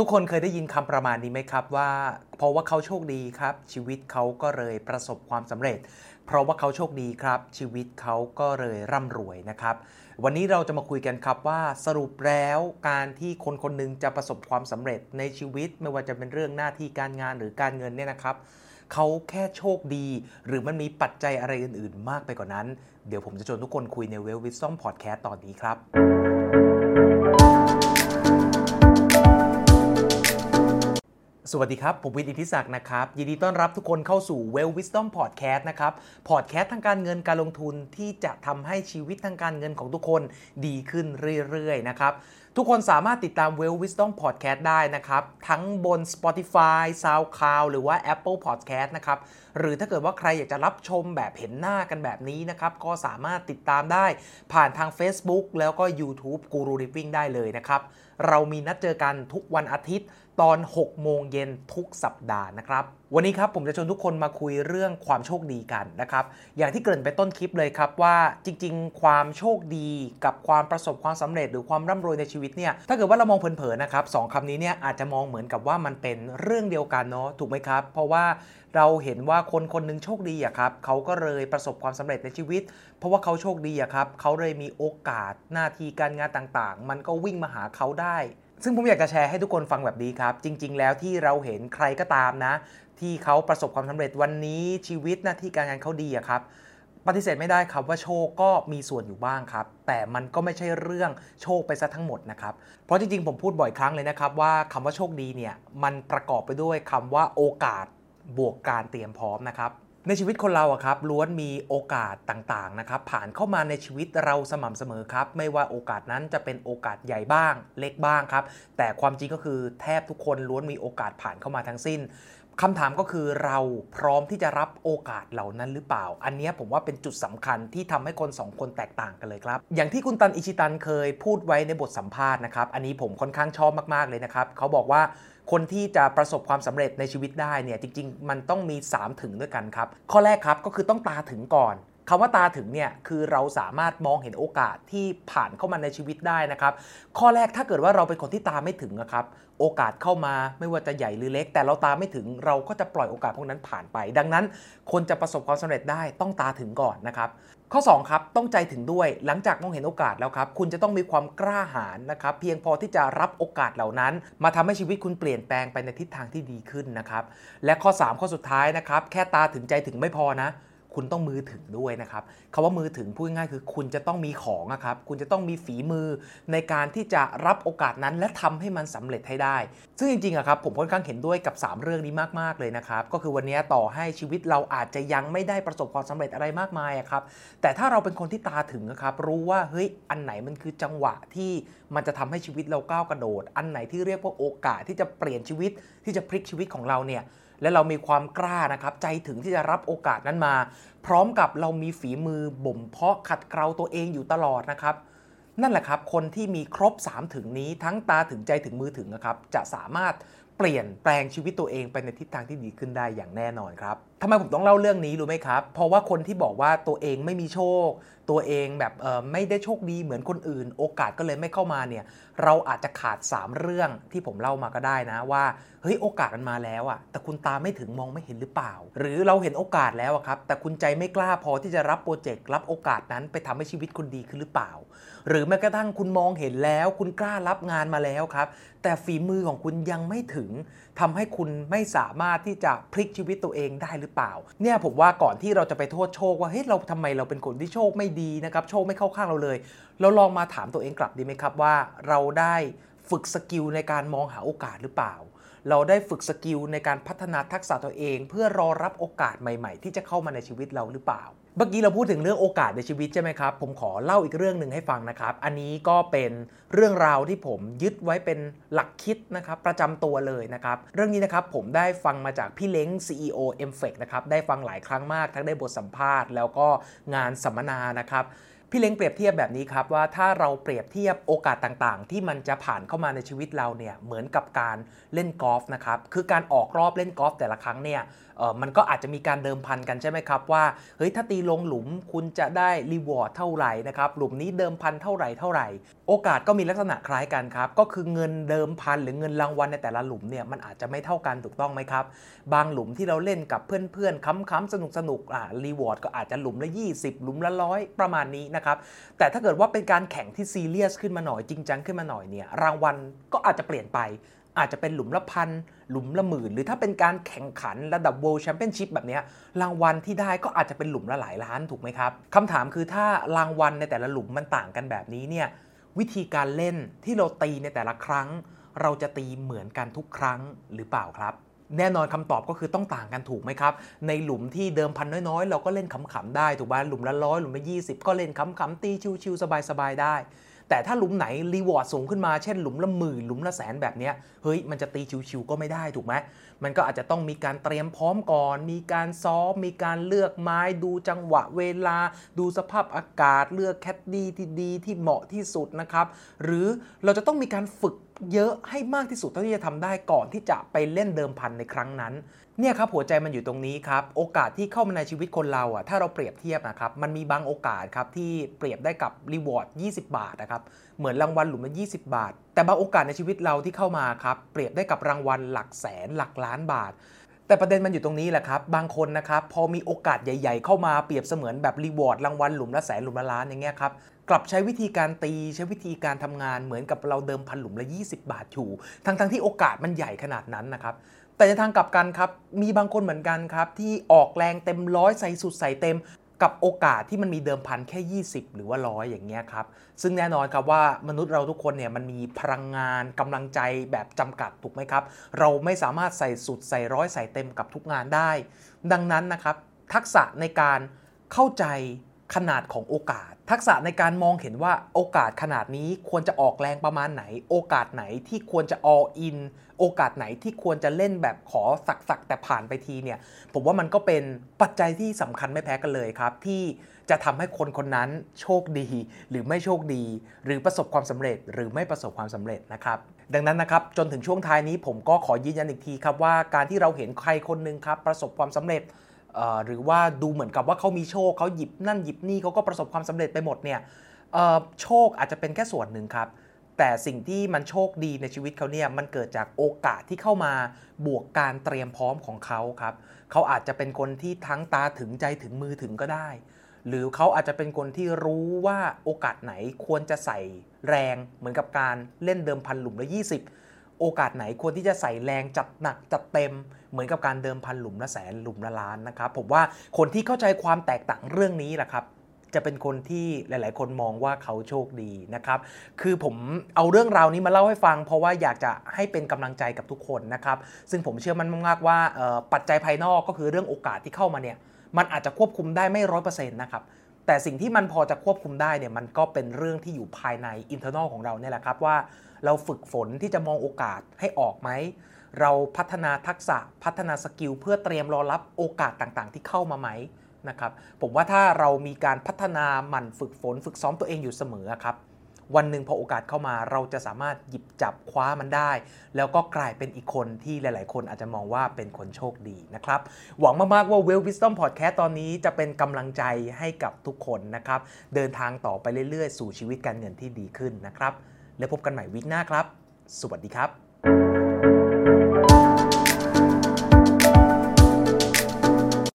ทุกคนเคยได้ยินคำประมาณนี้ไหมครับว่าเพราะว่าเขาโชคดีครับ ชีวิตเขาก็เลยประสบความสำเร็จ เพราะว่าเขาโชคดีครับ ชีวิตเขาก็เลยร่ำรวยนะครับ วันนี้เราจะมาคุยกันครับว่าสรุปแล้วการที่คนคนหนึงจะประสบความสำเร็จในชีวิตไม่ว่าจะเป็นเรื่องหน้าที่การงานหรือการเงินเนี่ยนะครับเขาแค่โชคดี หรือมันมีปัจจัยอะไรอื่น ๆ มากไปกว่านั้น เดี๋ยวผมจะชวนทุกคนคุยในเวลวิสซอมพอดแคสต์ตอนนี้ครับ สวัสดีครับ ผมวิทย์อิทธิศักดิ์นะครับ ยินดีต้อนรับทุกคนเข้าสู่ Well Wisdom Podcast นะครับ พอดแคสต์ทางการเงินการลงทุนที่จะทำให้ชีวิตทางการเงินของทุกคนดีขึ้นเรื่อยๆ นะครับ ทุกคนสามารถติดตาม Well Wisdom Podcast ได้นะครับ ทั้งบน Spotify, SoundCloud หรือว่า Apple Podcast นะครับ หรือถ้าเกิดว่าใครอยากจะรับชมแบบเห็นหน้ากันแบบนี้นะครับ ก็สามารถติดตามได้ผ่านทาง Facebook แล้วก็ YouTube Guru Living ได้เลยนะครับ เรามีนัดเจอกันทุกวันอาทิตย์ ตอน 6 โมงเย็นทุกสัปดาห์นะครับ วันนี้ครับผมจะชวนทุกคนมาคุยเรื่องความโชคดีกันนะครับ อย่างที่เกริ่นไปต้นคลิปเลยครับว่าจริง ๆ ความโชคดีกับความประสบความสำเร็จหรือความร่ำรวยในชีวิตเนี่ย ถ้าเกิดว่าเรามองเผินๆนะครับสองคำนี้เนี่ยอาจจะมองเหมือนกับว่ามันเป็นเรื่องเดียวกันเนาะถูกไหมครับ เพราะว่าเราเห็นว่าคนคนหนึงโชคดีอะครับเขาก็เลยประสบความสำเร็จในชีวิต เพราะว่าเขาโชคดีอะครับเขาเลยมีโอกาสหน้าที่การงานต่างๆ มันก็วิ่งมาหาเขาได้ ซึ่งผมอยากจะแชร์ให้ทุกคนฟังแบบนี้ครับ จริง ๆ แล้วที่เราเห็นใครก็ตามนะ ที่เขาประสบความสำเร็จวันนี้ชีวิตหน้าที่การงานเขาดีอะครับปฏิเสธไม่ได้ครับว่าโชคก็มีส่วนอยู่บ้างครับ แต่มันก็ไม่ใช่เรื่องโชคไปซะทั้งหมดนะครับ เพราะจริงๆ ผมพูดบ่อยครั้งเลยนะครับ ว่าคำว่าโชคดีเนี่ยมันประกอบไปด้วยคำว่าโอกาสบวกการเตรียมพร้อมนะครับ ในชีวิตคนเราอะครับล้วนมีโอกาสต่างๆนะครับผ่านเข้ามาในชีวิตเราสม่ำเสมอครับ ไม่ว่าโอกาสนั้นจะเป็นโอกาสใหญ่บ้าง เล็กบ้างครับ แต่ความจริงก็คือแทบทุกคนล้วนมีโอกาสผ่านเข้ามาทั้งสิ้นคำถามก็คือเราพร้อมที่จะรับโอกาสเหล่านั้นหรือเปล่า อันนี้ผมว่าเป็นจุดสำคัญที่ทำให้คนสองคนแตกต่างกันเลยครับ อย่างที่คุณตันอิชิตันเคยพูดไว้ในบทสัมภาษณ์นะครับ อันนี้ผมค่อนข้างชอบมากๆเลยนะครับ เขาบอกว่า คนที่จะประสบความสำเร็จในชีวิตได้เนี่ยจริง ๆ มันต้องมี 3 ถึงด้วยกันครับ ข้อแรกครับก็คือต้องตาถึงก่อน คำว่าตาถึงเนี่ยคือเราสามารถมองเห็นโอกาสที่ผ่านเข้ามาในชีวิตได้นะครับ ข้อแรกถ้าเกิดว่าเราเป็นคนที่ตาไม่ถึงนะครับ โอกาสเข้ามาไม่ว่าจะใหญ่หรือเล็ก แต่เราตาไม่ถึงเราก็จะปล่อยโอกาสพวกนั้นผ่านไป ดังนั้น คนจะประสบความสำเร็จได้ต้องตาถึงก่อนนะครับข้อ2ครับต้องใจถึงด้วยหลังจากมองเห็นโอกาสแล้วครับ คุณจะต้องมีความกล้าหาญนะครับ เพียงพอที่จะรับโอกาสเหล่านั้น มาทำให้ชีวิตคุณเปลี่ยนแปลงไปในทิศทางที่ดีขึ้นนะครับ และข้อ 3 ข้อสุดท้ายนะครับ แค่ตาถึงใจถึงไม่พอนะ คุณต้องมือถึงด้วยนะครับคาว่ามือถึงพูดง่ายๆคือคุณจะต้องมีของนะครับ คุณจะต้องมีฝีมือในการที่จะรับโอกาสนั้น และทำให้มันสำเร็จให้ได้ ซึ่งจริงๆอะครับผมค่อนข้างเห็นด้วยกับ 3 เรื่องนี้มากๆเลยนะครับ ก็คือวันนี้ต่อให้ชีวิตเราอาจจะยังไม่ได้ประสบความสำเร็จอะไรมากมายครับ แต่ถ้าเราเป็นคนที่ตาถึงนะครับ รู้ว่าเฮ้ยอันไหนมันคือจังหวะที่มันจะทำให้ชีวิตเราก้าวกระโดด อันไหนที่เรียกว่าโอกาสที่จะเปลี่ยนชีวิตที่จะพลิกชีวิตของเราเนี่ย และเรามีความกล้านะครับ ใจถึงที่จะรับโอกาสนั้นมา พร้อมกับเรามีฝีมือบ่มเพาะขัดเกลาตัวเองอยู่ตลอดนะครับ นั่นแหละครับคนที่มีครบ 3 ถึงนี้ทั้งตาถึงใจถึงมือถึงนะครับจะสามารถเปลี่ยนแปลงชีวิตตัวเองไปในทิศทางที่ดีขึ้นได้อย่างแน่นอนครับ ทำไมผมต้องเล่าเรื่องนี้รู้ไหมครับ เพราะว่าคนที่บอกว่าตัวเองไม่มีโชค ตัวเองแบบไม่ได้โชคดีเหมือนคนอื่น โอกาสก็เลยไม่เข้ามาเนี่ย เราอาจจะขาด 3 เรื่องที่ผมเล่ามาก็ได้นะว่า เฮ้ยโอกาสมันมาแล้วอะแต่คุณตาไม่ถึงมองไม่เห็นหรือเปล่า หรือเราเห็นโอกาสแล้วครับ แต่คุณใจไม่กล้าพอที่จะรับโปรเจกต์รับโอกาสนั้นไปทำให้ชีวิตคุณดีขึ้นหรือเปล่า หรือแม้กระทั่งคุณมองเห็นแล้ว คุณกล้ารับงานมาแล้วครับ แต่ฝีมือของคุณยังไม่ถึงทำให้คุณไม่สามารถที่จะพลิกชีวิตตัวเองได้หรือเปล่า เนี่ยผมว่าก่อนที่เราจะไปโทษโชคว่าเฮ้ยเราทำไมเราเป็นคนที่โชคไม่ดีนะครับโชคไม่เข้าข้างเราเลย เราลองมาถามตัวเองกลับดีไหมครับว่าเราได้ฝึก skill ในการมองหาโอกาสหรือเปล่า เราได้ฝึก skill ในการพัฒนาทักษะตัวเอง เพื่อรอรับโอกาสใหม่ ๆ ที่จะเข้ามาในชีวิตเราหรือเปล่า เมื่อกี้เราพูดถึงเรื่องโอกาสในชีวิตใช่ไหมครับ ผมขอเล่าอีกเรื่องหนึ่งให้ฟังนะครับ อันนี้ก็เป็นเรื่องราวที่ผมยึดไว้เป็นหลักคิดนะครับประจำตัวเลยนะครับ เรื่องนี้นะครับผมได้ฟังมาจากพี่เล้ง CEO m f e c นะครับได้ฟังหลายครั้งมากทั้งได้บทสัมภาษณ์ แล้วก็งานสัมมนานะครับพี่เล้งเปรียบเทียบแบบนี้ครับว่าถ้าเราเปรียบเทียบโอกาสต่างๆ ที่มันจะผ่านเข้ามาในชีวิตเราเนี่ยเหมือนกับการเล่นกอล์ฟนะครับคือการออกรอบเล่นกอล์ฟแต่ละครั้งเนี่ย มันก็อาจจะมีการเดิมพันกันใช่ไหมครับว่าเฮ้ยถ้าตีลงหลุมคุณจะได้รีวอร์ดเท่าไหร่นะครับหลุมนี้เดิมพันเท่าไหร่เท่าไหร่ โอกาสก็มีลักษณะคล้ายกันครับก็คือเงินเดิมพันหรือเงินรางวัลในแต่ละหลุมเนี่ยมันอาจจะไม่เท่ากันถูกต้องไหมครับ บางหลุมที่เราเล่นกับเพื่อนๆค้ำๆสนุกๆอ่ารีวอร์ดก็อาจจะหลุมละ 20 หลุมละร้อยประมาณนี้นะครับแต่ถ้าเกิดว่าเป็นการแข่งที่ซีเรียสขึ้นมาหน่อยจริงจังขึ้นมาหน่อยเนี่ยรางวัลก็อาจจะเปลี่ยนไป อาจจะเป็นหลุมละพันหลุมละหมื่น หรือถ้าเป็นการแข่งขันระดับ World Championship แบบนี้รางวัลที่ได้ก็อาจจะเป็นหลุมละหลายล้านถูกไหมครับคำถามคือถ้ารางวัลในแต่ละหลุมมันต่างกันแบบนี้เนี่ยวิธีการเล่นที่เราตีในแต่ละครั้ง เราจะตีเหมือนกันทุกครั้งหรือเปล่าครับแน่นอนคำตอบก็คือต้องต่างกันถูกไหมครับ ในหลุมที่เดิมพันน้อยๆ เราก็เล่นขำๆได้ถูกไหมหลุมละร้อยหลุมละยี่สิบก็เล่นขำๆตีชิลๆสบายๆได้ แต่ถ้าหลุมไหน reward สูงขึ้นมา เช่นหลุมละหมื่นหลุมละแสนแบบนี้เฮ้ยมันจะตีชิลๆก็ไม่ได้ถูกไหมมันก็อาจจะต้องมีการเตรียมพร้อมก่อน มีการซ้อม มีการเลือกไม้ ดูจังหวะเวลา ดูสภาพอากาศ เลือกแคดดี้ที่ดีที่เหมาะที่สุดนะครับ หรือเราจะต้องมีการฝึก เยอะให้มากที่สุดเท่าที่จะทำได้ก่อนที่จะไปเล่นเดิมพันในครั้งนั้นเนี่ยครับหัวใจมันอยู่ตรงนี้ครับโอกาสที่เข้ามาในชีวิตคนเราอะถ้าเราเปรียบเทียบนะครับมันมีบางโอกาสครับที่เปรียบได้กับ reward 20 บาทนะครับเหมือนรางวัลหลุมละ20 บาท แต่บางโอกาสในชีวิตเราที่เข้ามาครับเปรียบได้กับรางวัลหลักแสนหลักล้านบาท แต่ประเด็นมันอยู่ตรงนี้แหละครับ บางคนนะครับ พอมีโอกาสใหญ่ ๆ เข้ามาเปรียบเสมือนแบบ reward รางวัลหลุมละแสนหลุมละล้านอย่างเงี้ยครับกลับใช้วิธีการตีใช้วิธีการทำงานเหมือนกับเราเดิมพันหลุมละ 20 บาทอยู่ทั้งๆที่โอกาสมันใหญ่ขนาดนั้นนะครับแต่ในทางกลับกันครับมีบางคนเหมือนกันครับที่ออกแรงเต็มร้อยใส่สุดใส่เต็ม กับโอกาสที่มันมีเดิมพันแค่ 20 หรือว่าร้อยอย่างเงี้ยครับ ซึ่งแน่นอนครับว่ามนุษย์เราทุกคนเนี่ยมันมีพลังงานกำลังใจแบบจำกัดถูกไหมครับ เราไม่สามารถใส่สุดใส่ร้อยใส่เต็มกับทุกงานได้ ดังนั้นนะครับ ทักษะในการเข้าใจขนาดของโอกาส ทักษะในการมองเห็นว่าโอกาสขนาดนี้ควรจะออกแรงประมาณไหน โอกาสไหนที่ควรจะ all in โอกาสไหนที่ควรจะเล่นแบบขอสักสักแต่ผ่านไปทีเนี่ยผมว่ามันก็เป็นปัจจัยที่สำคัญไม่แพ้กันเลยครับ ที่จะทำให้คนคนนั้นโชคดี หรือไม่โชคดี หรือประสบความสำเร็จ หรือไม่ประสบความสำเร็จนะครับดังนั้นนะครับจนถึงช่วงท้ายนี้ผมก็ขอยืนยันอีกทีครับว่าการที่เราเห็นใครคนหนึ่งครับประสบความสำเร็จ หรือว่าดูเหมือนกับว่าเขามีโชคเขาหยิบนั่นหยิบนี่เขาก็ประสบความสำเร็จไปหมดเนี่ยโชคอาจจะเป็นแค่ส่วนหนึ่งครับ แต่สิ่งที่มันโชคดีในชีวิตเขาเนี่ยมันเกิดจากโอกาสที่เข้ามาบวกการเตรียมพร้อมของเขาครับเขาอาจจะเป็นคนที่ทั้งตาถึงใจถึงมือถึงก็ได้ หรือเขาอาจจะเป็นคนที่รู้ว่าโอกาสไหนควรจะใส่แรงเหมือนกับการเล่นเดิมพันหลุมละ 20 โอกาสไหนควรที่จะใส่แรงจัดหนักจัดเต็ม เหมือนกับการเดิมพันหลุมละแสนหลุมละล้านนะครับผมว่าคนที่เข้าใจความแตกต่างเรื่องนี้แหละครับจะเป็นคนที่หลาย ๆ คนมองว่าเขาโชคดีนะครับ คือผมเอาเรื่องราวนี้มาเล่าให้ฟัง เพราะว่าอยากจะให้เป็นกำลังใจกับทุกคนนะครับ ซึ่งผมเชื่อมันมาก ๆ ว่าปัจจัยภายนอกก็คือเรื่องโอกาสที่เข้ามาเนี่ย มันอาจจะควบคุมได้ไม่ร้อยเปอร์เซ็นต์นะครับ แต่สิ่งที่มันพอจะควบคุมได้เนี่ย มันก็เป็นเรื่องที่อยู่ภายใน internal ของเราเนี่ยแหละครับว่าเราฝึกฝนที่จะมองโอกาสให้ออกไหม เราพัฒนาทักษะพัฒนา skill เพื่อเตรียมรอรับโอกาสต่างๆ ที่เข้ามาไหมนะครับผมว่าถ้าเรามีการพัฒนาหมั่นฝึกฝน ฝึกซ้อมตัวเองอยู่เสมอครับวันหนึ่งพอโอกาสเข้ามาเราจะสามารถหยิบจับคว้ามันได้ แล้วก็กลายเป็นอีกคนที่หลาย ๆ คนอาจจะมองว่าเป็นคนโชคดีนะครับ หวังมาก ๆ ว่า Wealth Wisdom Podcast ตอนนี้จะเป็นกำลังใจให้กับทุกคนนะครับ เดินทางต่อไปเรื่อย ๆ สู่ชีวิตการเงินที่ดีขึ้นนะครับ แล้วพบกันใหม่วิกหน้าครับ สวัสดีครับ